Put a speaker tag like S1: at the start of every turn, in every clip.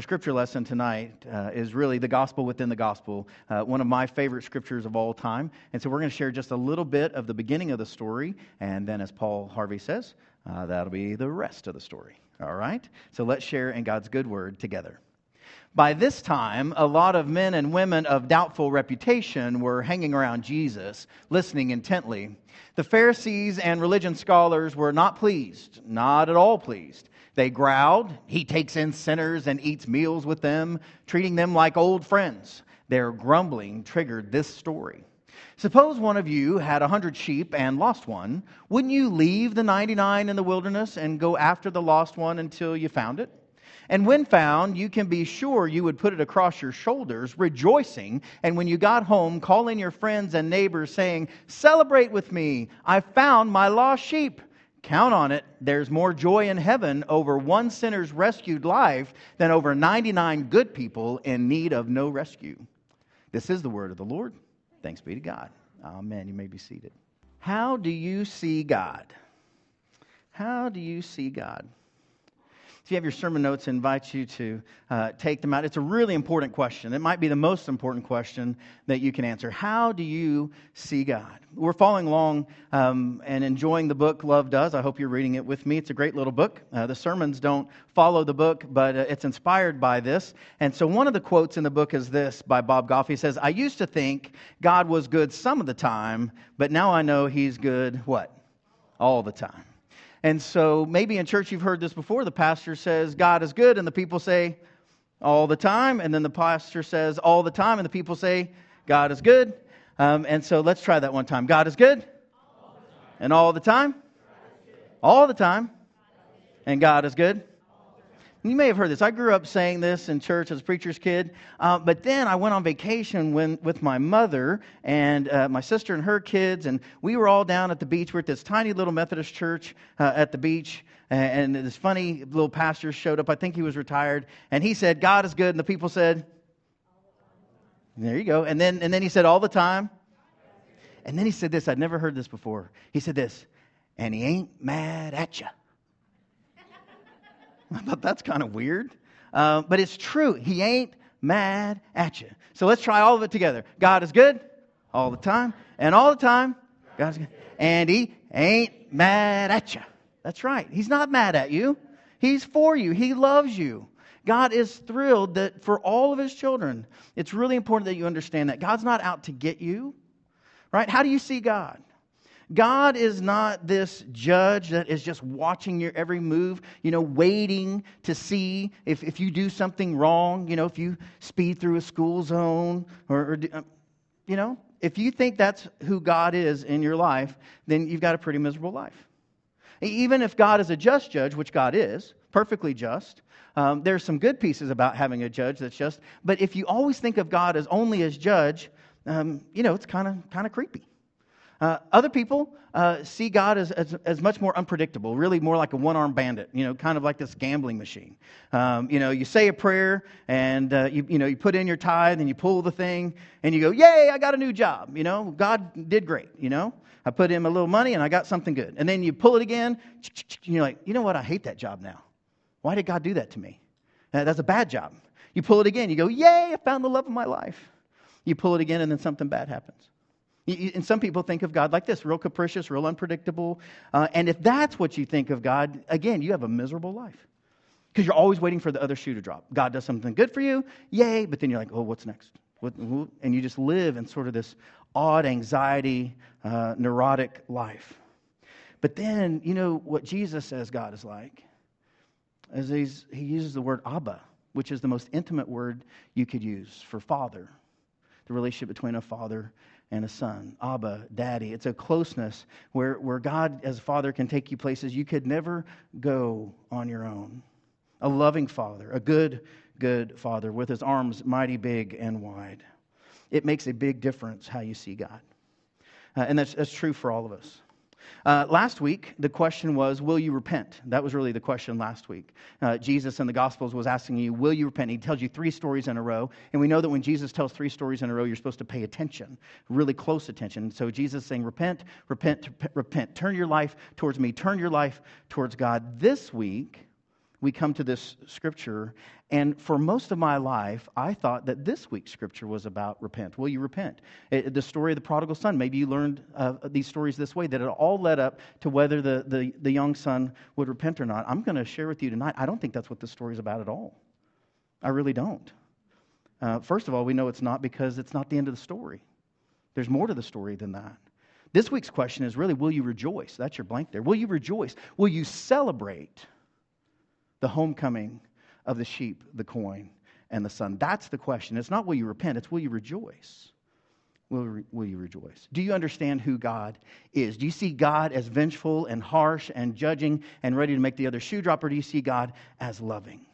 S1: Our scripture lesson tonight uh, is really the gospel within the gospel, uh, one of my favorite scriptures of all time. And so we're going to share just a little bit of the beginning of the story, and then, as Paul Harvey says, uh, that'll be the rest of the story. All right? So let's share in God's good word together. By this time, a lot of men and women of doubtful reputation were hanging around Jesus, listening intently. The Pharisees and religion scholars were not pleased, not at all pleased. They growled, He takes in sinners and eats meals with them, treating them like old friends. Their grumbling triggered this story. Suppose one of you had a hundred sheep and lost one. Wouldn't you leave the 99 in the wilderness and go after the lost one until you found it? And when found, you can be sure you would put it across your shoulders, rejoicing. And when you got home, calling your friends and neighbors, saying, Celebrate with me, I found my lost sheep. Count on it, there's more joy in heaven over one sinner's rescued life than over 99 good people in need of no rescue. This is the word of the Lord. Thanks be to God. Amen. You may be seated. How do you see God? How do you see God? If you have your sermon notes, I invite you to uh, take them out. It's a really important question. It might be the most important question that you can answer. How do you see God? We're following along um, and enjoying the book Love Does. I hope you're reading it with me. It's a great little book. Uh, the sermons don't follow the book, but uh, it's inspired by this. And so one of the quotes in the book is this by Bob Goff. He says, I used to think God was good some of the time, but now I know he's good what? All the time. And so maybe in church you've heard this before. The pastor says, God is good, and the people say, all the time. And then the pastor says, all the time, and the people say, God is good. Um, and so let's try that one time. God is good. And all the time? All the time. And God is good. You may have heard this. I grew up saying this in church as a preacher's kid, uh, but then I went on vacation when, with my mother and uh, my sister and her kids, and we were all down at the beach. We're at this tiny little Methodist church uh, at the beach, and, and this funny little pastor showed up. I think he was retired, and he said, God is good, and the people said, There you go. And then, and then he said, All the time. And then he said this. I'd never heard this before. He said this, and he ain't mad at you. I thought that's kind of weird. Uh, but it's true. He ain't mad at you. So let's try all of it together. God is good all the time. And all the time, God's good. And He ain't mad at you. That's right. He's not mad at you, He's for you. He loves you. God is thrilled that for all of His children, it's really important that you understand that God's not out to get you, right? How do you see God? God is not this judge that is just watching your every move, you know, waiting to see if, if you do something wrong, you know, if you speed through a school zone or, or uh, you know, if you think that's who God is in your life, then you've got a pretty miserable life. Even if God is a just judge, which God is, perfectly just, um, there's some good pieces about having a judge that's just. But if you always think of God as only as judge, um, you know, it's kind of kind of creepy. Uh, other people uh, see God as, as, as, much more unpredictable, really more like a one armed bandit, you know, kind of like this gambling machine. Um, you know, you say a prayer and, uh, you, you know, you put in your tithe and you pull the thing and you go, Yay, I got a new job. You know, God did great, you know. I put in a little money and I got something good. And then you pull it again and you're like, You know what? I hate that job now. Why did God do that to me? Uh, that's a bad job. You pull it again, you go, Yay, I found the love of my life. You pull it again and then something bad happens. And some people think of God like this real capricious, real unpredictable. Uh, and if that's what you think of God, again, you have a miserable life because you're always waiting for the other shoe to drop. God does something good for you, yay, but then you're like, oh, what's next? What, and you just live in sort of this odd anxiety, uh, neurotic life. But then, you know what Jesus says God is like? As he uses the word Abba, which is the most intimate word you could use for father, the relationship between a father and a son. Abba, daddy. It's a closeness where, where God, as a father, can take you places you could never go on your own. A loving father, a good, good father with his arms mighty big and wide. It makes a big difference how you see God. Uh, and that's, that's true for all of us. Uh, last week, the question was, Will you repent? That was really the question last week. Uh, Jesus in the Gospels was asking you, Will you repent? He tells you three stories in a row. And we know that when Jesus tells three stories in a row, you're supposed to pay attention, really close attention. So Jesus is saying, Repent, repent, repent. Turn your life towards me, turn your life towards God. This week, we come to this scripture, and for most of my life, I thought that this week's scripture was about repent. Will you repent? It, the story of the prodigal son, maybe you learned uh, these stories this way, that it all led up to whether the, the, the young son would repent or not. I'm going to share with you tonight, I don't think that's what the story is about at all. I really don't. Uh, first of all, we know it's not because it's not the end of the story. There's more to the story than that. This week's question is really, will you rejoice? That's your blank there. Will you rejoice? Will you celebrate? The homecoming of the sheep, the coin, and the son? That's the question. It's not will you repent, it's will you rejoice? Will, will you rejoice? Do you understand who God is? Do you see God as vengeful and harsh and judging and ready to make the other shoe drop, or do you see God as loving?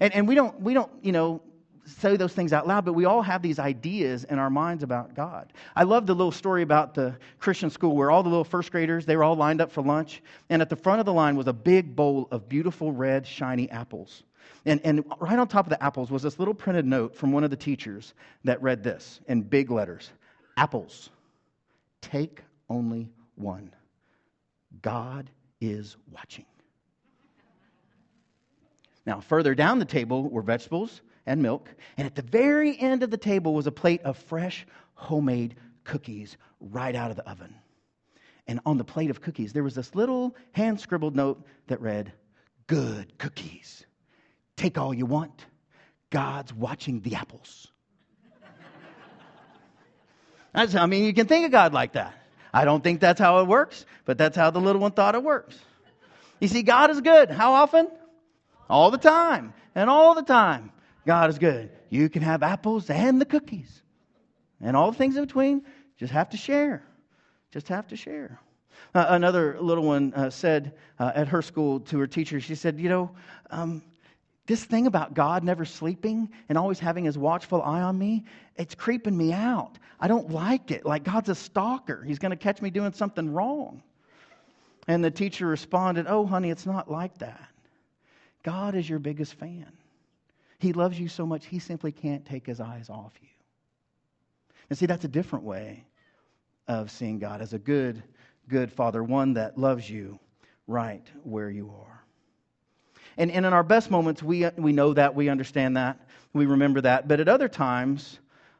S1: And, and we, don't, we don't, you know, say those things out loud, but we all have these ideas in our minds about God. I love the little story about the Christian school where all the little first graders, they were all lined up for lunch, and at the front of the line was a big bowl of beautiful red, shiny apples. And, and right on top of the apples was this little printed note from one of the teachers that read this in big letters Apples, take only one. God is watching. Now, further down the table were vegetables and milk. And at the very end of the table was a plate of fresh, homemade cookies right out of the oven. And on the plate of cookies, there was this little hand scribbled note that read, Good cookies. Take all you want. God's watching the apples. That's, I mean, you can think of God like that. I don't think that's how it works, but that's how the little one thought it works. You see, God is good. How often? All the time. And all the time. God is good. You can have apples and the cookies and all the things in between. Just have to share. Just have to share. Uh, another little one uh, said uh, at her school to her teacher, she said, You know, um, this thing about God never sleeping and always having his watchful eye on me, it's creeping me out. I don't like it. Like God's a stalker. He's going to catch me doing something wrong. And the teacher responded, Oh, honey, it's not like that. God is your biggest fan. He loves you so much, he simply can't take his eyes off you. And see, that's a different way of seeing God as a good, good father, one that loves you right where you are. And, and in our best moments, we, we know that, we understand that, we remember that. But at other times,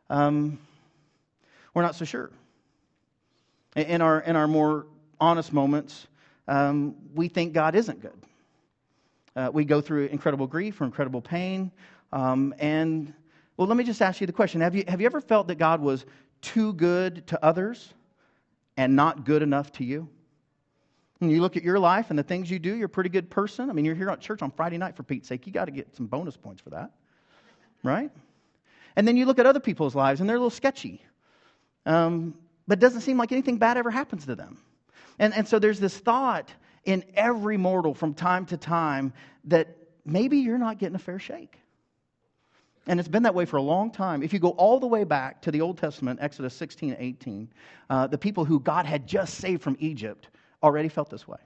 S1: um, we're not so sure. In our, in our more honest moments, um, we think God isn't good. Uh, we go through incredible grief or incredible pain. Um, and, well, let me just ask you the question have you, have you ever felt that God was too good to others and not good enough to you? And you look at your life and the things you do, you're a pretty good person. I mean, you're here at church on Friday night, for Pete's sake. You got to get some bonus points for that, right? And then you look at other people's lives and they're a little sketchy. Um, but it doesn't seem like anything bad ever happens to them. And, and so there's this thought in every mortal from time to time that maybe you're not getting a fair shake. And it's been that way for a long time. If you go all the way back to the Old Testament, Exodus 16 18, uh, the people who God had just saved from Egypt already felt this way.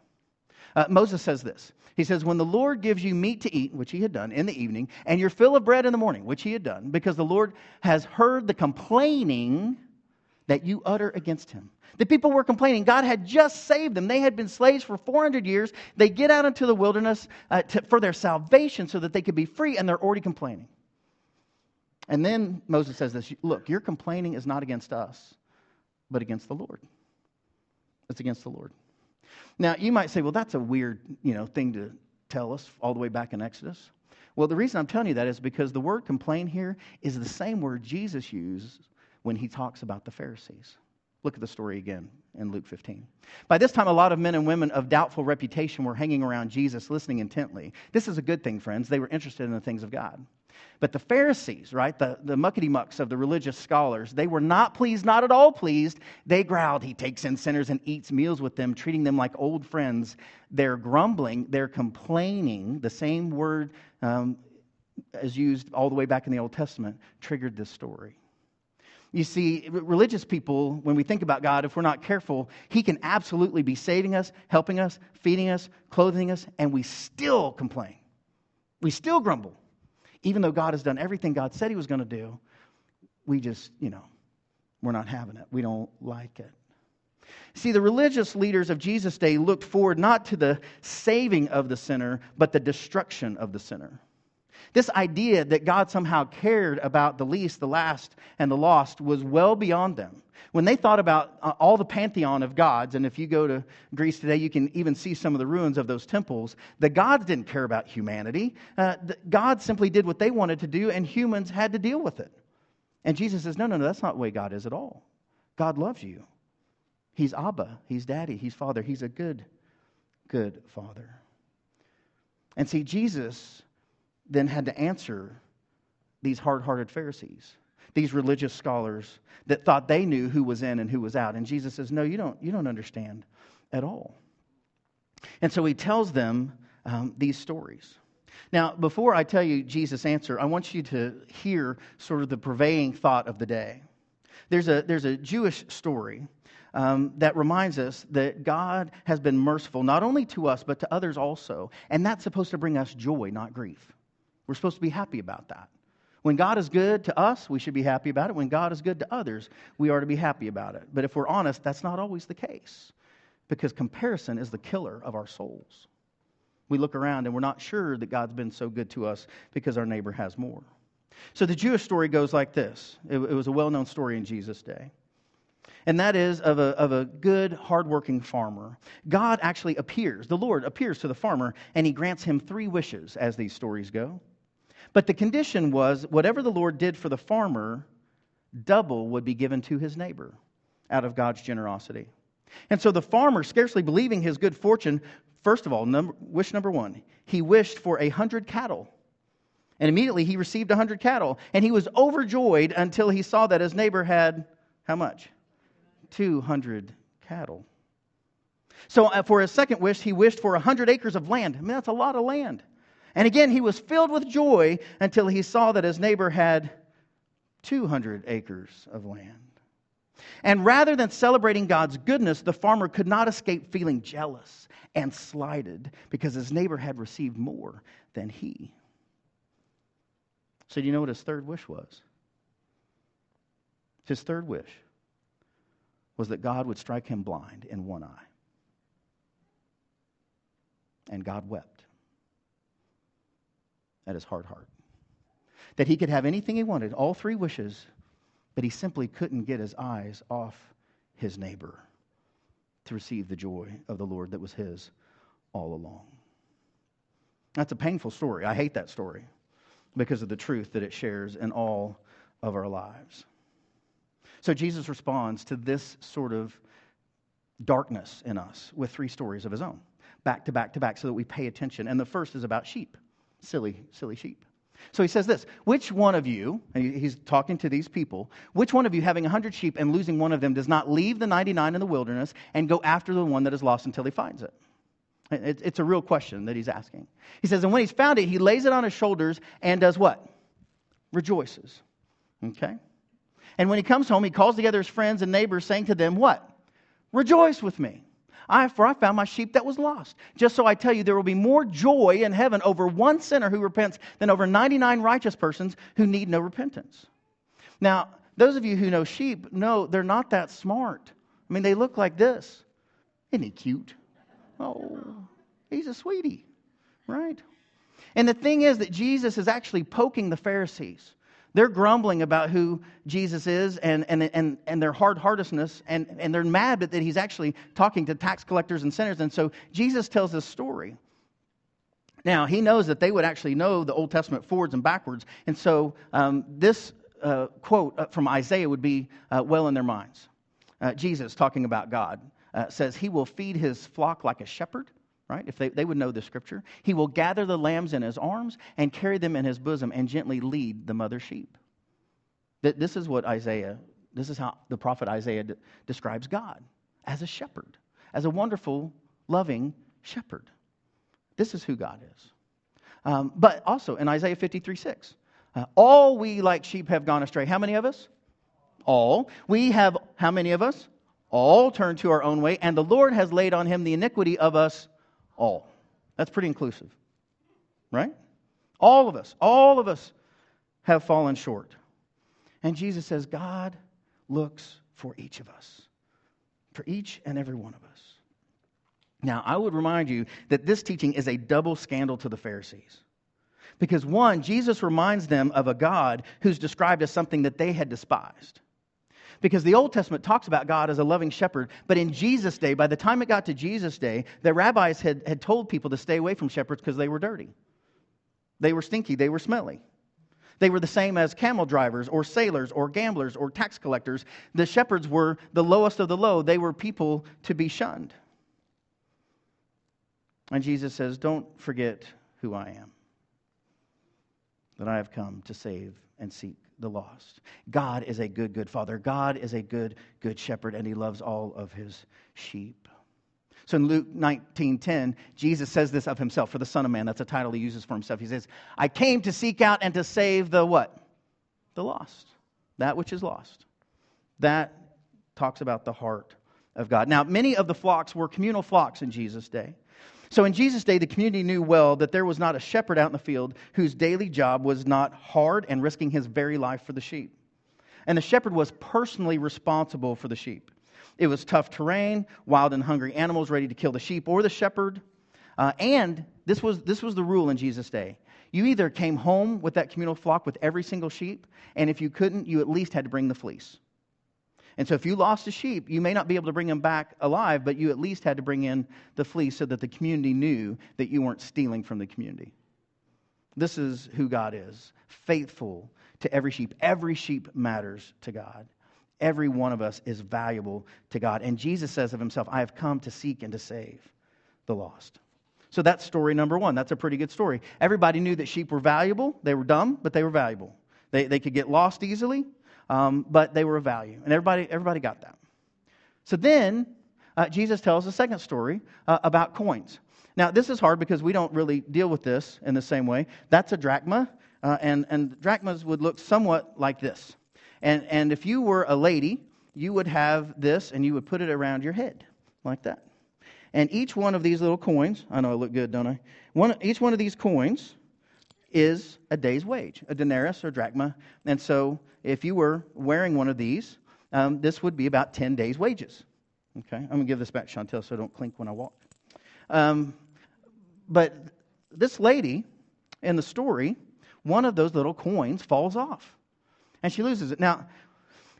S1: Uh, Moses says this He says, When the Lord gives you meat to eat, which he had done in the evening, and your fill of bread in the morning, which he had done, because the Lord has heard the complaining that you utter against him. The people were complaining. God had just saved them. They had been slaves for 400 years. They get out into the wilderness uh, to, for their salvation so that they could be free, and they're already complaining. And then Moses says this Look, your complaining is not against us, but against the Lord. It's against the Lord. Now, you might say, well, that's a weird you know, thing to tell us all the way back in Exodus. Well, the reason I'm telling you that is because the word complain here is the same word Jesus used when he talks about the Pharisees. Look at the story again in Luke 15. By this time, a lot of men and women of doubtful reputation were hanging around Jesus, listening intently. This is a good thing, friends. They were interested in the things of God. But the Pharisees, right, the, the muckety mucks of the religious scholars, they were not pleased, not at all pleased. They growled, He takes in sinners and eats meals with them, treating them like old friends. They're grumbling, they're complaining. The same word um, as used all the way back in the Old Testament triggered this story. You see, religious people, when we think about God, if we're not careful, He can absolutely be saving us, helping us, feeding us, clothing us, and we still complain. We still grumble. Even though God has done everything God said He was going to do, we just, you know, we're not having it. We don't like it. See, the religious leaders of Jesus' day looked forward not to the saving of the sinner, but the destruction of the sinner. This idea that God somehow cared about the least, the last, and the lost was well beyond them. When they thought about uh, all the pantheon of gods, and if you go to Greece today, you can even see some of the ruins of those temples, the gods didn't care about humanity. Uh, God simply did what they wanted to do, and humans had to deal with it. And Jesus says, No, no, no, that's not the way God is at all. God loves you. He's Abba, He's Daddy, He's Father. He's a good, good Father. And see, Jesus then had to answer these hard hearted Pharisees, these religious scholars that thought they knew who was in and who was out. And Jesus says, No, you don't, you don't understand at all. And so he tells them um, these stories. Now, before I tell you Jesus' answer, I want you to hear sort of the prevailing thought of the day. There's a, there's a Jewish story um, that reminds us that God has been merciful not only to us, but to others also. And that's supposed to bring us joy, not grief. We're supposed to be happy about that. When God is good to us, we should be happy about it. When God is good to others, we are to be happy about it. But if we're honest, that's not always the case because comparison is the killer of our souls. We look around and we're not sure that God's been so good to us because our neighbor has more. So the Jewish story goes like this it, it was a well known story in Jesus' day. And that is of a, of a good, hardworking farmer. God actually appears, the Lord appears to the farmer, and he grants him three wishes, as these stories go. But the condition was whatever the Lord did for the farmer, double would be given to his neighbor out of God's generosity. And so the farmer, scarcely believing his good fortune, first of all, wish number one, he wished for a hundred cattle. And immediately he received a hundred cattle. And he was overjoyed until he saw that his neighbor had how much? 200 cattle. So uh, for his second wish, he wished for a hundred acres of land. I mean, that's a lot of land. And again, he was filled with joy until he saw that his neighbor had 200 acres of land. And rather than celebrating God's goodness, the farmer could not escape feeling jealous and slighted because his neighbor had received more than he. So, do you know what his third wish was? His third wish was that God would strike him blind in one eye. And God wept at his hard heart. That he could have anything he wanted, all three wishes, but he simply couldn't get his eyes off his neighbor to receive the joy of the Lord that was his all along. That's a painful story. I hate that story because of the truth that it shares in all of our lives. So Jesus responds to this sort of darkness in us with three stories of his own, back to back to back, so that we pay attention. And the first is about sheep silly, silly sheep. So he says this Which one of you, he's talking to these people, which one of you having a hundred sheep and losing one of them does not leave the 99 in the wilderness and go after the one that is lost until he finds it? It's a real question that he's asking. He says, And when he's found it, he lays it on his shoulders and does what? Rejoices. Okay? And when he comes home, he calls together his friends and neighbors, saying to them, What? Rejoice with me. I, for I found my sheep that was lost. Just so I tell you, there will be more joy in heaven over one sinner who repents than over 99 righteous persons who need no repentance. Now, those of you who know sheep know they're not that smart. I mean, they look like this. Isn't he cute? Oh, he's a sweetie, right? And the thing is that Jesus is actually poking the Pharisees. They're grumbling about who Jesus is and, and, and, and their hard heartedness, and, and they're mad that he's actually talking to tax collectors and sinners. And so Jesus tells this story. Now, he knows that they would actually know the Old Testament forwards and backwards. And so um, this uh, quote uh, from Isaiah would be uh, well in their minds. Uh, Jesus, talking about God, uh, says, He will feed his flock like a shepherd right? If they, they would know the scripture. He will gather the lambs in his arms and carry them in his bosom and gently lead the mother sheep. This is what Isaiah, this is how the prophet Isaiah de- describes God as a shepherd, as a wonderful, loving shepherd. This is who God is. Um, but also in Isaiah 53 6, uh, all we like sheep have gone astray. How many of us? All. We have, how many of us? All turned to our own way, and the Lord has laid on him the iniquity of us all. That's pretty inclusive, right? All of us, all of us have fallen short. And Jesus says, God looks for each of us for each and every one of us. Now, I would remind you that this teaching is a double scandal to the Pharisees. Because one, Jesus reminds them of a God who's described as something that they had despised. Because the Old Testament talks about God as a loving shepherd, but in Jesus' day, by the time it got to Jesus' day, the rabbis had, had told people to stay away from shepherds because they were dirty. They were stinky, they were smelly. They were the same as camel drivers or sailors or gamblers or tax collectors. The shepherds were the lowest of the low, they were people to be shunned. And Jesus says, Don't forget who I am, that I have come to save and seek the lost. God is a good, good father. God is a good, good shepherd, and he loves all of his sheep. So in Luke 19:10, Jesus says this of himself for the Son of Man. That's a title he uses for himself. He says, I came to seek out and to save the what? The lost. That which is lost. That talks about the heart of God. Now, many of the flocks were communal flocks in Jesus' day. So in Jesus' day, the community knew well that there was not a shepherd out in the field whose daily job was not hard and risking his very life for the sheep. And the shepherd was personally responsible for the sheep. It was tough terrain, wild and hungry animals ready to kill the sheep or the shepherd. Uh, and this was, this was the rule in Jesus' day. You either came home with that communal flock with every single sheep, and if you couldn't, you at least had to bring the fleece. And so if you lost a sheep, you may not be able to bring him back alive, but you at least had to bring in the fleece so that the community knew that you weren't stealing from the community. This is who God is faithful to every sheep. Every sheep matters to God. Every one of us is valuable to God. And Jesus says of himself, I have come to seek and to save the lost. So that's story number one. That's a pretty good story. Everybody knew that sheep were valuable. They were dumb, but they were valuable. They, they could get lost easily, um, but they were of value. And everybody, everybody got that. So then uh, Jesus tells a second story uh, about coins. Now, this is hard because we don't really deal with this in the same way. That's a drachma, uh, and, and drachmas would look somewhat like this. And, and if you were a lady, you would have this and you would put it around your head like that. And each one of these little coins, I know I look good, don't I? One, each one of these coins is a day's wage, a denarius or drachma. And so if you were wearing one of these, um, this would be about 10 days' wages. Okay, I'm going to give this back to Chantel so I don't clink when I walk. Um, but this lady in the story, one of those little coins falls off and she loses it. Now,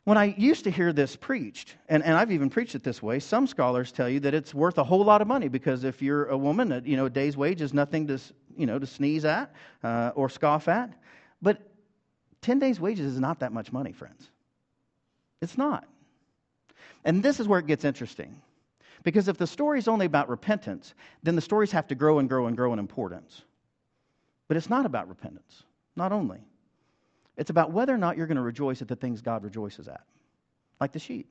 S1: when I used to hear this preached, and, and I've even preached it this way, some scholars tell you that it's worth a whole lot of money because if you're a woman, you know, a day's wage is nothing to, you know, to sneeze at uh, or scoff at. But 10 days' wages is not that much money, friends. It's not. And this is where it gets interesting. Because if the story is only about repentance, then the stories have to grow and grow and grow in importance. But it's not about repentance, not only. It's about whether or not you're going to rejoice at the things God rejoices at, like the sheep.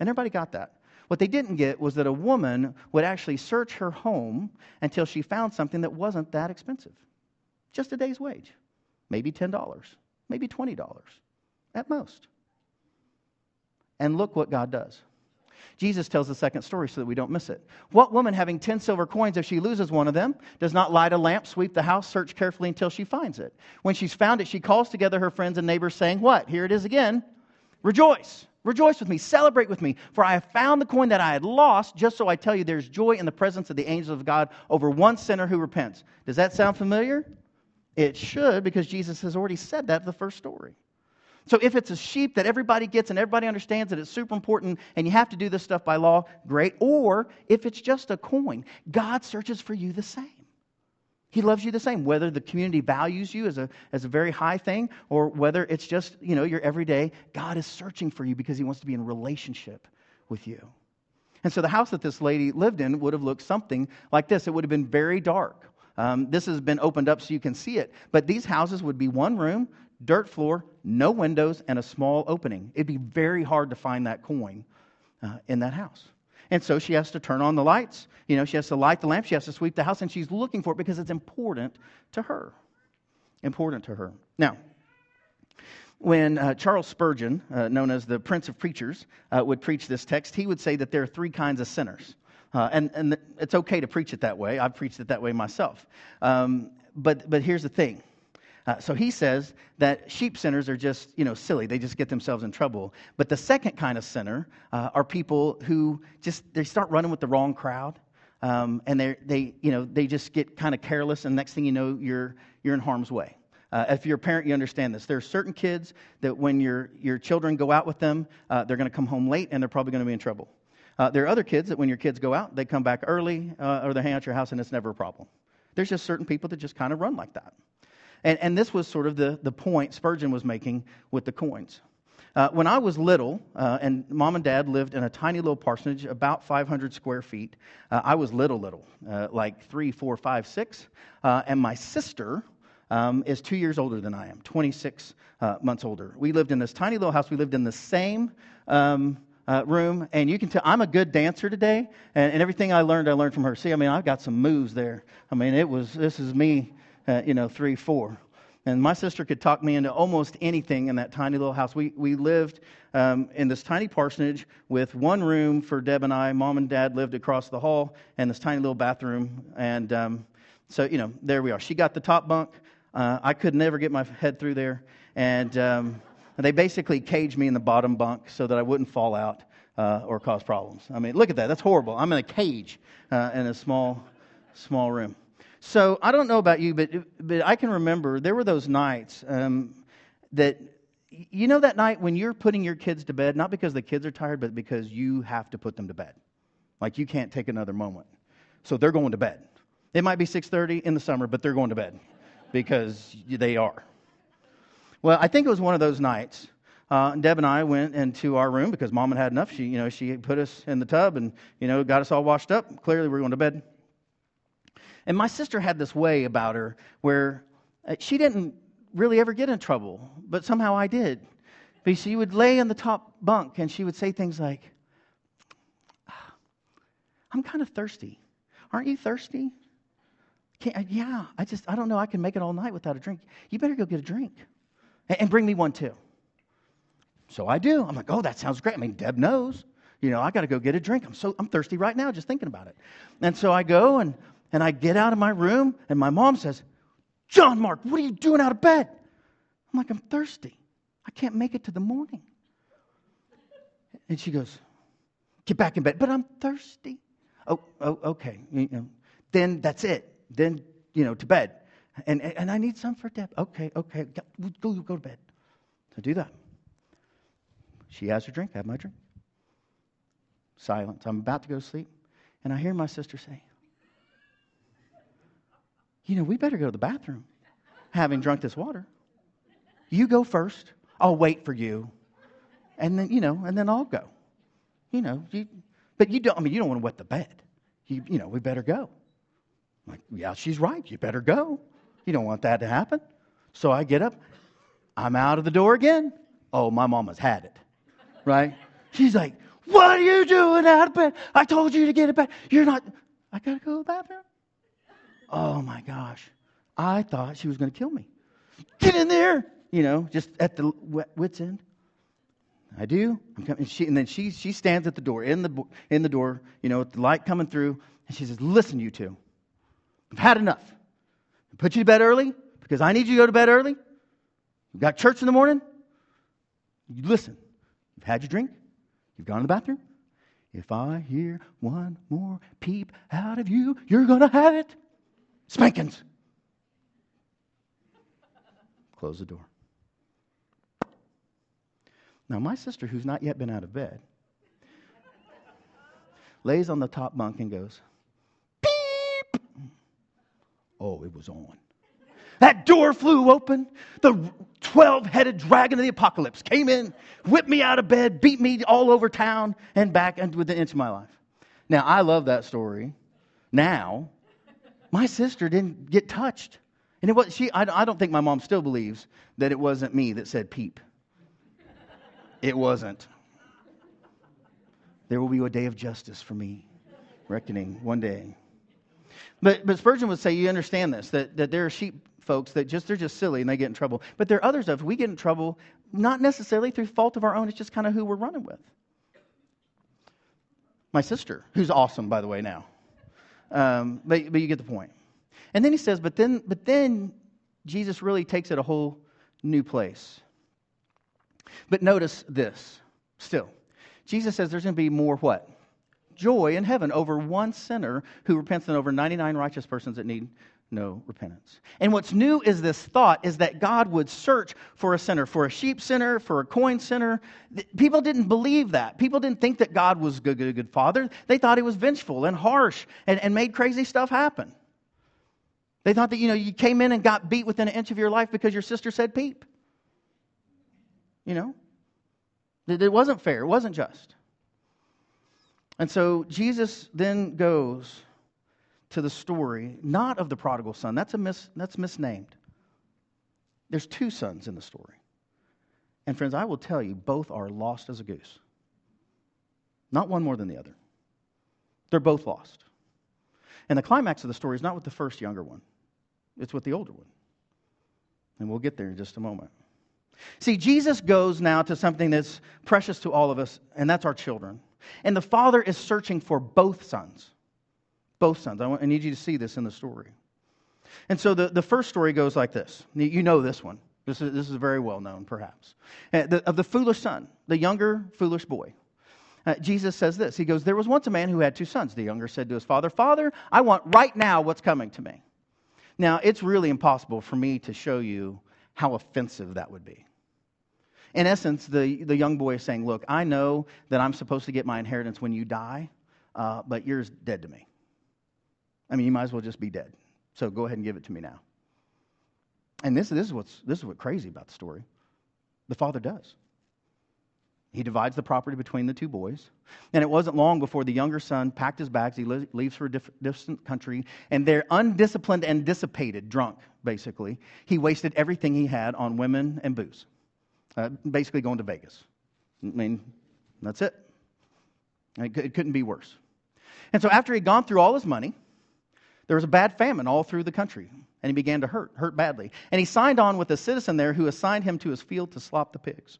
S1: And everybody got that. What they didn't get was that a woman would actually search her home until she found something that wasn't that expensive. Just a day's wage. Maybe $10, maybe $20 at most. And look what God does. Jesus tells the second story so that we don't miss it. What woman having 10 silver coins, if she loses one of them, does not light a lamp, sweep the house, search carefully until she finds it? When she's found it, she calls together her friends and neighbors, saying, What? Here it is again. Rejoice. Rejoice with me, celebrate with me, for I have found the coin that I had lost. Just so I tell you, there's joy in the presence of the angels of God over one sinner who repents. Does that sound familiar? It should, because Jesus has already said that the first story. So if it's a sheep that everybody gets and everybody understands that it's super important and you have to do this stuff by law, great. Or if it's just a coin, God searches for you the same. He loves you the same, whether the community values you as a, as a very high thing or whether it's just, you know, your everyday. God is searching for you because he wants to be in relationship with you. And so the house that this lady lived in would have looked something like this. It would have been very dark. Um, this has been opened up so you can see it. But these houses would be one room, dirt floor, no windows, and a small opening. It'd be very hard to find that coin uh, in that house. And so she has to turn on the lights. You know, she has to light the lamp. She has to sweep the house, and she's looking for it because it's important to her. Important to her. Now, when uh, Charles Spurgeon, uh, known as the Prince of Preachers, uh, would preach this text, he would say that there are three kinds of sinners. Uh, and, and it's okay to preach it that way. I've preached it that way myself. Um, but, but here's the thing Uh, so he says that sheep sinners are just, you know, silly. They just get themselves in trouble. But the second kind of sinner uh, are people who just, they start running with the wrong crowd. Um, and they, they, you know, they just get kind of careless, and next thing you know, you're, you're in harm's way. Uh, if you're a parent, you understand this. There are certain kids that when your, your children go out with them, uh, they're going to come home late and they're probably going to be in trouble. Uh, there are other kids that when your kids go out, they come back early uh, or they hang out at your house and it's never a problem. There's just certain people that just kind of run like that. And, and this was sort of the, the point Spurgeon was making with the coins. Uh, when I was little, uh, and mom and dad lived in a tiny little parsonage, about 500 square feet, uh, I was little, little, uh, like three, four, five, six. Uh, and my sister um, is two years older than I am, 26 uh, months older. We lived in this tiny little house. We lived in the same um, room. And you can tell I'm a good dancer today. And, and, everything I learned, I learned from her. See, I mean, I've got some moves there. I mean, it was, this is me uh, you know, three, four. And my sister could talk me into almost anything in that tiny little house. We, we lived um, in this tiny parsonage with one room for Deb and I. Mom and dad lived across the hall and this tiny little bathroom. And um, so, you know, there we are. She got the top bunk. Uh, I could never get my head through there. And um, they basically caged me in the bottom bunk so that I wouldn't fall out uh, or cause problems. I mean, look at that. That's horrible. I'm in a cage uh, in a small, small room. So I don't know about you, but, but I can remember there were those nights um, that, you know, that night when you're putting your kids to bed, not because the kids are tired, but because you have to put them to bed. Like you can't take another moment. So they're going to bed. It might be 6:30 in the summer, but they're going to bed because they are. Well, I think it was one of those nights. Uh, Deb and I went into our room because Mom had had enough. She, you know, she put us in the tub and you know got us all washed up. Clearly, we we're going to bed. And my sister had this way about her where uh, she didn't really ever get in trouble, but somehow I did. But she would lay in the top bunk and she would say things like, ah, I'm kind of thirsty. Aren't you thirsty? Can't, yeah, I just, I don't know. I can make it all night without a drink. You better go get a drink and, and bring me one too. So I do. I'm like, oh, that sounds great. I mean, Deb knows. You know, I got to go get a drink. I'm so I'm thirsty right now just thinking about it. And so I go and and I get out of my room, and my mom says, John Mark, what are you doing out of bed? I'm like, I'm thirsty. I can't make it to the morning. And she goes, Get back in bed. But I'm thirsty. Oh, oh okay. You know, then that's it. Then, you know, to bed. And, and I need some for Deb. Okay, okay. Go, go to bed. So do that. She has her drink. I have my drink. Silence. I'm about to go to sleep. And I hear my sister say, you know, we better go to the bathroom having drunk this water. You go first. I'll wait for you. And then, you know, and then I'll go. You know, you, but you don't, I mean, you don't want to wet the bed. You, you know, we better go. I'm like, yeah, she's right. You better go. You don't want that to happen. So I get up. I'm out of the door again. Oh, my mama's had it. Right? She's like, what are you doing out of bed? I told you to get it back. You're not. I got to go to the bathroom. Oh my gosh. I thought she was going to kill me. Get in there, you know, just at the wit's end. I do. I'm coming. And, she, and then she, she stands at the door, in the, in the door, you know, with the light coming through, and she says, Listen, you two, I've had enough. I put you to bed early because I need you to go to bed early. You've got church in the morning. You listen. You've had your drink. You've gone to the bathroom. If I hear one more peep out of you, you're going to have it. Spankings. Close the door. Now, my sister, who's not yet been out of bed, lays on the top bunk and goes, Beep! Oh, it was on. That door flew open. The 12 headed dragon of the apocalypse came in, whipped me out of bed, beat me all over town and back and within an inch of my life. Now, I love that story now my sister didn't get touched. And it was, she, I, I don't think my mom still believes that it wasn't me that said peep. It wasn't. There will be a day of justice for me, reckoning one day. But, but Spurgeon would say, you understand this, that, that there are sheep folks that just, they're just silly and they get in trouble. But there are others of us, we get in trouble not necessarily through fault of our own, it's just kind of who we're running with. My sister, who's awesome, by the way, now. Um, but, but you get the point. And then he says, but then, but then Jesus really takes it a whole new place. But notice this still. Jesus says there's going to be more what? Joy in heaven over one sinner who repents than over 99 righteous persons that need no repentance. And what's new is this thought is that God would search for a sinner, for a sheep sinner, for a coin sinner. People didn't believe that. People didn't think that God was a good, good, good father. They thought he was vengeful and harsh and, and made crazy stuff happen. They thought that, you know, you came in and got beat within an inch of your life because your sister said peep. You know? It wasn't fair. It wasn't just. And so Jesus then goes to the story, not of the prodigal son. That's, a mis, that's misnamed. There's two sons in the story. And friends, I will tell you, both are lost as a goose. Not one more than the other. They're both lost. And the climax of the story is not with the first younger one, it's with the older one. And we'll get there in just a moment. See, Jesus goes now to something that's precious to all of us, and that's our children. And the father is searching for both sons. Both sons. I, want, I need you to see this in the story. And so the, the first story goes like this. You know this one. This is, this is very well known, perhaps. Uh, the, of the foolish son, the younger foolish boy. Uh, Jesus says this He goes, There was once a man who had two sons. The younger said to his father, Father, I want right now what's coming to me. Now, it's really impossible for me to show you how offensive that would be. In essence, the, the young boy is saying, Look, I know that I'm supposed to get my inheritance when you die, uh, but yours dead to me. I mean, you might as well just be dead. So go ahead and give it to me now. And this, this, is, what's, this is what's crazy about the story. The father does. He divides the property between the two boys. And it wasn't long before the younger son packed his bags. He leaves for a diff- distant country. And they're undisciplined and dissipated, drunk, basically. He wasted everything he had on women and booze. Uh, basically, going to Vegas. I mean, that's it. It couldn't be worse. And so, after he'd gone through all his money, there was a bad famine all through the country, and he began to hurt, hurt badly. And he signed on with a citizen there who assigned him to his field to slop the pigs.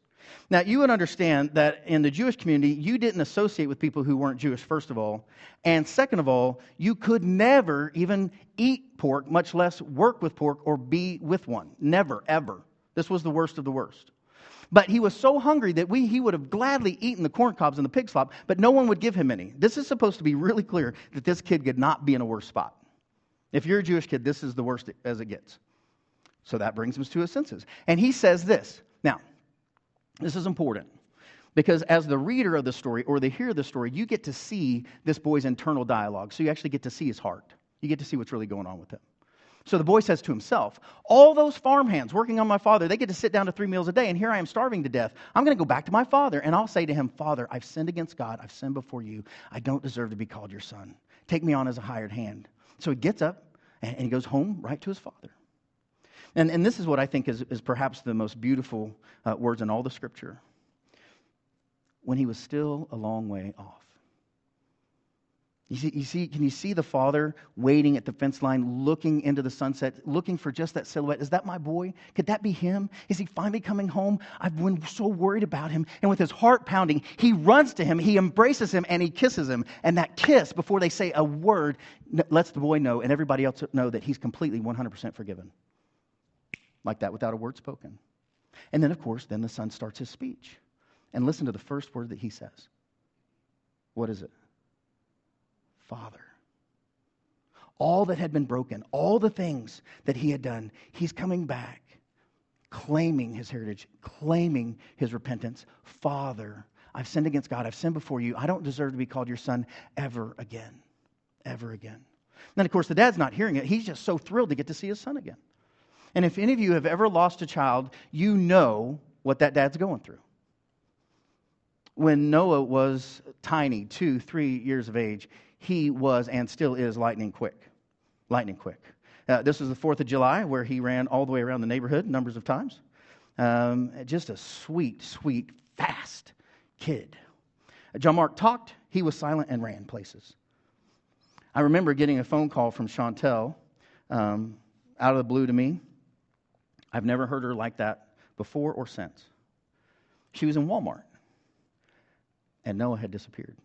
S1: Now, you would understand that in the Jewish community, you didn't associate with people who weren't Jewish, first of all. And second of all, you could never even eat pork, much less work with pork or be with one. Never, ever. This was the worst of the worst. But he was so hungry that we, he would have gladly eaten the corn cobs and the pig slop, but no one would give him any. This is supposed to be really clear that this kid could not be in a worse spot. If you're a Jewish kid, this is the worst as it gets. So that brings him to his senses. And he says this. Now, this is important because as the reader of the story or the hearer of the story, you get to see this boy's internal dialogue. So you actually get to see his heart. You get to see what's really going on with him. So the boy says to himself, All those farmhands working on my father, they get to sit down to three meals a day, and here I am starving to death. I'm going to go back to my father, and I'll say to him, Father, I've sinned against God. I've sinned before you. I don't deserve to be called your son. Take me on as a hired hand. So he gets up and, he goes home right to his father. And, and this is what I think is, is perhaps the most beautiful uh, words in all the scripture. When he was still a long way off. You see, you see, can you see the father waiting at the fence line, looking into the sunset, looking for just that silhouette? Is that my boy? Could that be him? Is he finally coming home? I've been so worried about him. And with his heart pounding, he runs to him, he embraces him, and he kisses him. And that kiss, before they say a word, lets the boy know and everybody else know that he's completely 100% forgiven. Like that, without a word spoken. And then, of course, then the son starts his speech. And listen to the first word that he says. What is it? Father. All that had been broken, all the things that he had done, he's coming back, claiming his heritage, claiming his repentance. Father, I've sinned against God. I've sinned before you. I don't deserve to be called your son ever again. Ever again. Then, of course, the dad's not hearing it. He's just so thrilled to get to see his son again. And if any of you have ever lost a child, you know what that dad's going through. When Noah was tiny, two, three years of age, he was and still is lightning quick. Lightning quick. Uh, this was the 4th of July where he ran all the way around the neighborhood numbers of times. Um, just a sweet, sweet, fast kid. John Mark talked, he was silent and ran places. I remember getting a phone call from Chantel um, out of the blue to me. I've never heard her like that before or since. She was in Walmart, and Noah had disappeared.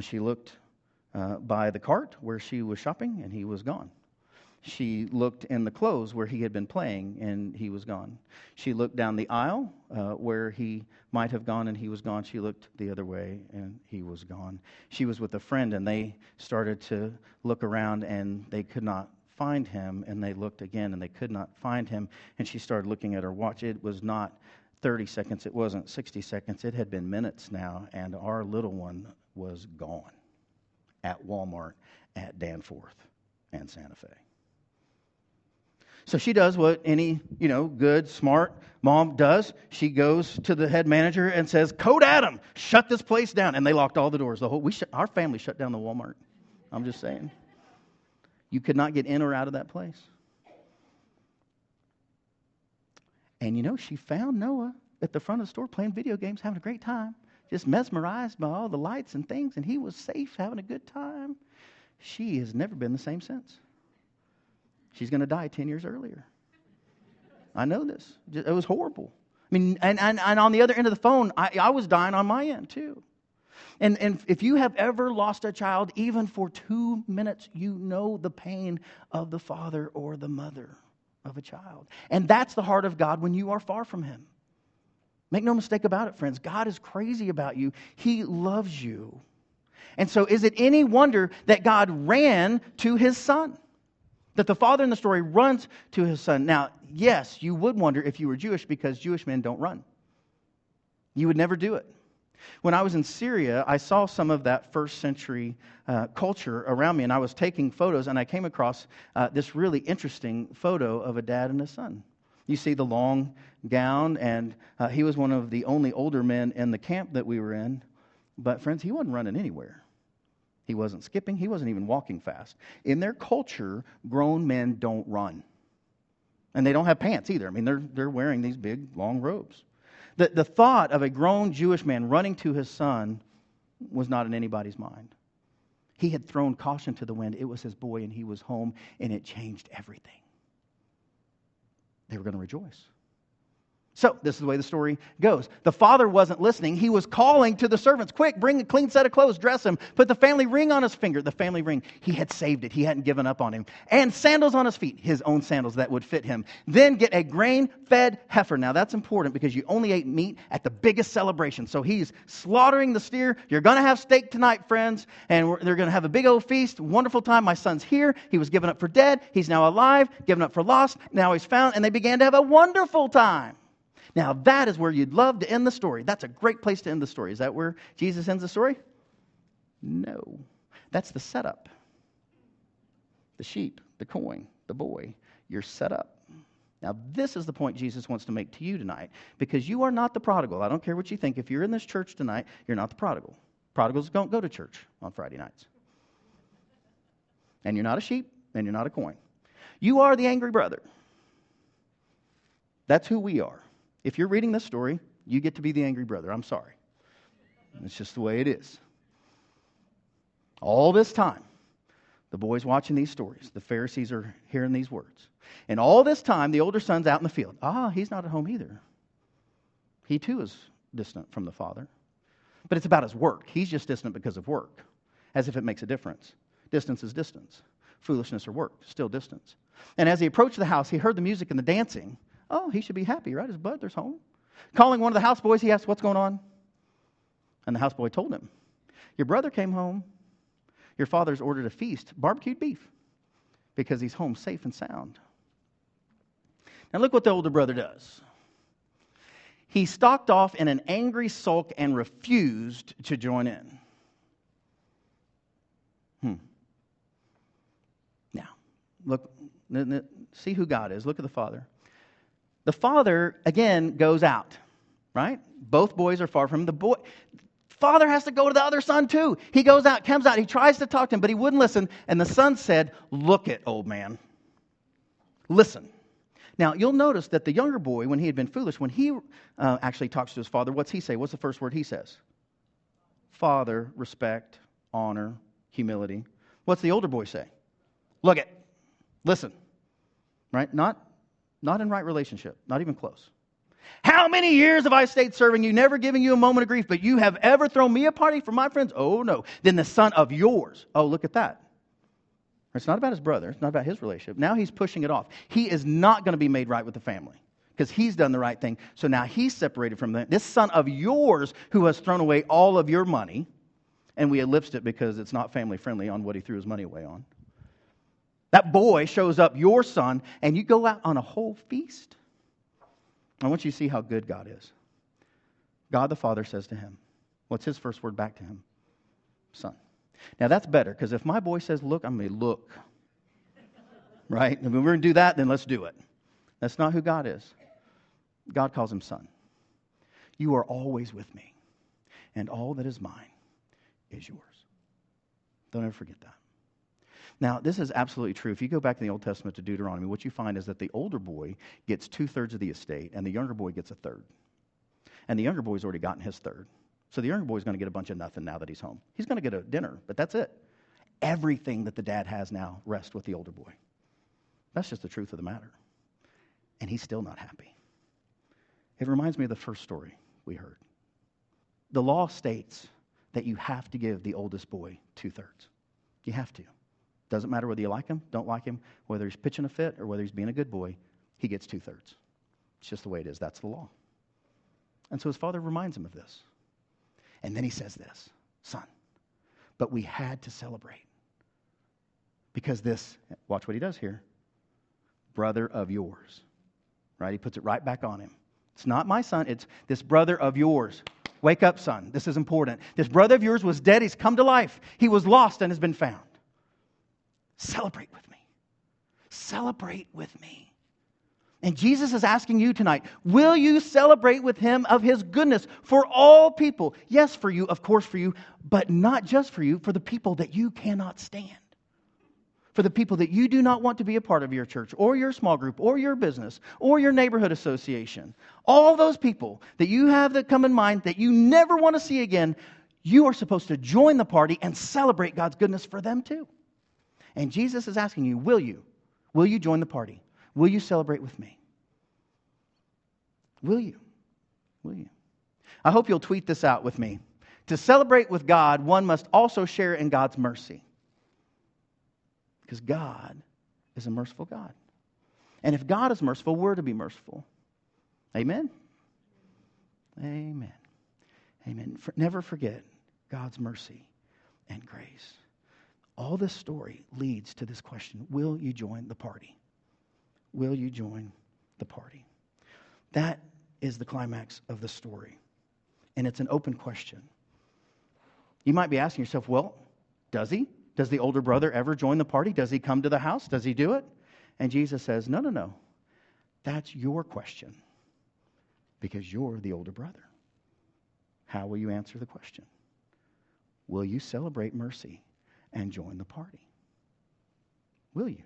S1: She looked uh, by the cart where she was shopping, and he was gone. She looked in the clothes where he had been playing, and he was gone. She looked down the aisle uh, where he might have gone, and he was gone. She looked the other way, and he was gone. She was with a friend, and they started to look around, and they could not find him. And they looked again, and they could not find him. And she started looking at her watch. It was not 30 seconds, it wasn't 60 seconds, it had been minutes now, and our little one was gone at Walmart at Danforth and Santa Fe. So she does what any, you know, good, smart mom does. She goes to the head manager and says, Code Adam, shut this place down. And they locked all the doors. The whole, we sh- our family shut down the Walmart. I'm just saying. You could not get in or out of that place. And you know, she found Noah at the front of the store playing video games, having a great time, just mesmerized by all the lights and things, and he was safe, having a good time. She has never been the same since. She's going to die 10 years earlier. I know this. It was horrible. I mean, and, and, and on the other end of the phone, I, I was dying on my end too. And, and if you have ever lost a child, even for two minutes, you know the pain of the father or the mother of a child. And that's the heart of God when you are far from Him. Make no mistake about it, friends. God is crazy about you, He loves you. And so, is it any wonder that God ran to His Son? That the father in the story runs to his son. Now, yes, you would wonder if you were Jewish because Jewish men don't run. You would never do it. When I was in Syria, I saw some of that first century uh, culture around me, and I was taking photos, and I came across uh, this really interesting photo of a dad and a son. You see the long gown, and uh, he was one of the only older men in the camp that we were in. But, friends, he wasn't running anywhere. He wasn't skipping, he wasn't even walking fast. In their culture, grown men don't run. And they don't have pants either. I mean, they're, they're wearing these big, long robes. The, the thought of a grown Jewish man running to his son was not in anybody's mind. He had thrown caution to the wind. It was his boy, and he was home, and it changed everything. They were going to rejoice. So, this is the way the story goes. The father wasn't listening. He was calling to the servants, Quick, bring a clean set of clothes, dress him, put the family ring on his finger. The family ring, he had saved it. He hadn't given up on him. And sandals on his feet, his own sandals that would fit him. Then get a grain fed heifer. Now, that's important because you only ate meat at the biggest celebration. So, he's slaughtering the steer. You're going to have steak tonight, friends, and they're going to have a big old feast. Wonderful time. My son's here. He was given up for dead. He's now alive, given up for lost. Now he's found, and they began to have a wonderful time. Now, that is where you'd love to end the story. That's a great place to end the story. Is that where Jesus ends the story? No. That's the setup. The sheep, the coin, the boy. You're set up. Now, this is the point Jesus wants to make to you tonight because you are not the prodigal. I don't care what you think. If you're in this church tonight, you're not the prodigal. Prodigals don't go to church on Friday nights. And you're not a sheep, and you're not a coin. You are the angry brother. That's who we are. If you're reading this story, you get to be the angry brother. I'm sorry. It's just the way it is. All this time, the boy's watching these stories. The Pharisees are hearing these words. And all this time, the older son's out in the field. Ah, he's not at home either. He too is distant from the father. But it's about his work. He's just distant because of work, as if it makes a difference. Distance is distance. Foolishness or work, still distance. And as he approached the house, he heard the music and the dancing. Oh, he should be happy, right? His brother's home. Calling one of the houseboys, he asked, What's going on? And the houseboy told him, Your brother came home. Your father's ordered a feast, barbecued beef, because he's home safe and sound. Now, look what the older brother does. He stalked off in an angry sulk and refused to join in. Hmm. Now, look, see who God is. Look at the father. The father, again, goes out, right? Both boys are far from. The boy, father has to go to the other son too. He goes out, comes out, he tries to talk to him, but he wouldn't listen. And the son said, Look it, old man. Listen. Now, you'll notice that the younger boy, when he had been foolish, when he uh, actually talks to his father, what's he say? What's the first word he says? Father, respect, honor, humility. What's the older boy say? Look it. Listen. Right? Not not in right relationship, not even close. How many years have I stayed serving you, never giving you a moment of grief, but you have ever thrown me a party for my friends? Oh, no. Then the son of yours. Oh, look at that. It's not about his brother, it's not about his relationship. Now he's pushing it off. He is not going to be made right with the family because he's done the right thing. So now he's separated from them. This son of yours who has thrown away all of your money, and we ellipsed it because it's not family friendly on what he threw his money away on. That boy shows up, your son, and you go out on a whole feast. I want you to see how good God is. God the Father says to him, What's his first word back to him? Son. Now that's better because if my boy says, Look, I'm going to look. right? If we're going to do that, then let's do it. That's not who God is. God calls him son. You are always with me, and all that is mine is yours. Don't ever forget that. Now, this is absolutely true. If you go back in the Old Testament to Deuteronomy, what you find is that the older boy gets two thirds of the estate, and the younger boy gets a third. And the younger boy's already gotten his third. So the younger boy's going to get a bunch of nothing now that he's home. He's going to get a dinner, but that's it. Everything that the dad has now rests with the older boy. That's just the truth of the matter. And he's still not happy. It reminds me of the first story we heard. The law states that you have to give the oldest boy two thirds. You have to. Doesn't matter whether you like him, don't like him, whether he's pitching a fit or whether he's being a good boy, he gets two thirds. It's just the way it is. That's the law. And so his father reminds him of this. And then he says this Son, but we had to celebrate. Because this, watch what he does here, brother of yours. Right? He puts it right back on him. It's not my son, it's this brother of yours. Wake up, son. This is important. This brother of yours was dead. He's come to life. He was lost and has been found. Celebrate with me. Celebrate with me. And Jesus is asking you tonight, will you celebrate with him of his goodness for all people? Yes, for you, of course, for you, but not just for you, for the people that you cannot stand. For the people that you do not want to be a part of your church or your small group or your business or your neighborhood association. All those people that you have that come in mind that you never want to see again, you are supposed to join the party and celebrate God's goodness for them too. And Jesus is asking you, will you? Will you join the party? Will you celebrate with me? Will you? Will you? I hope you'll tweet this out with me. To celebrate with God, one must also share in God's mercy. Because God is a merciful God. And if God is merciful, we're to be merciful. Amen? Amen. Amen. For, never forget God's mercy and grace. All this story leads to this question Will you join the party? Will you join the party? That is the climax of the story. And it's an open question. You might be asking yourself, well, does he? Does the older brother ever join the party? Does he come to the house? Does he do it? And Jesus says, no, no, no. That's your question because you're the older brother. How will you answer the question? Will you celebrate mercy and join the party? Will you?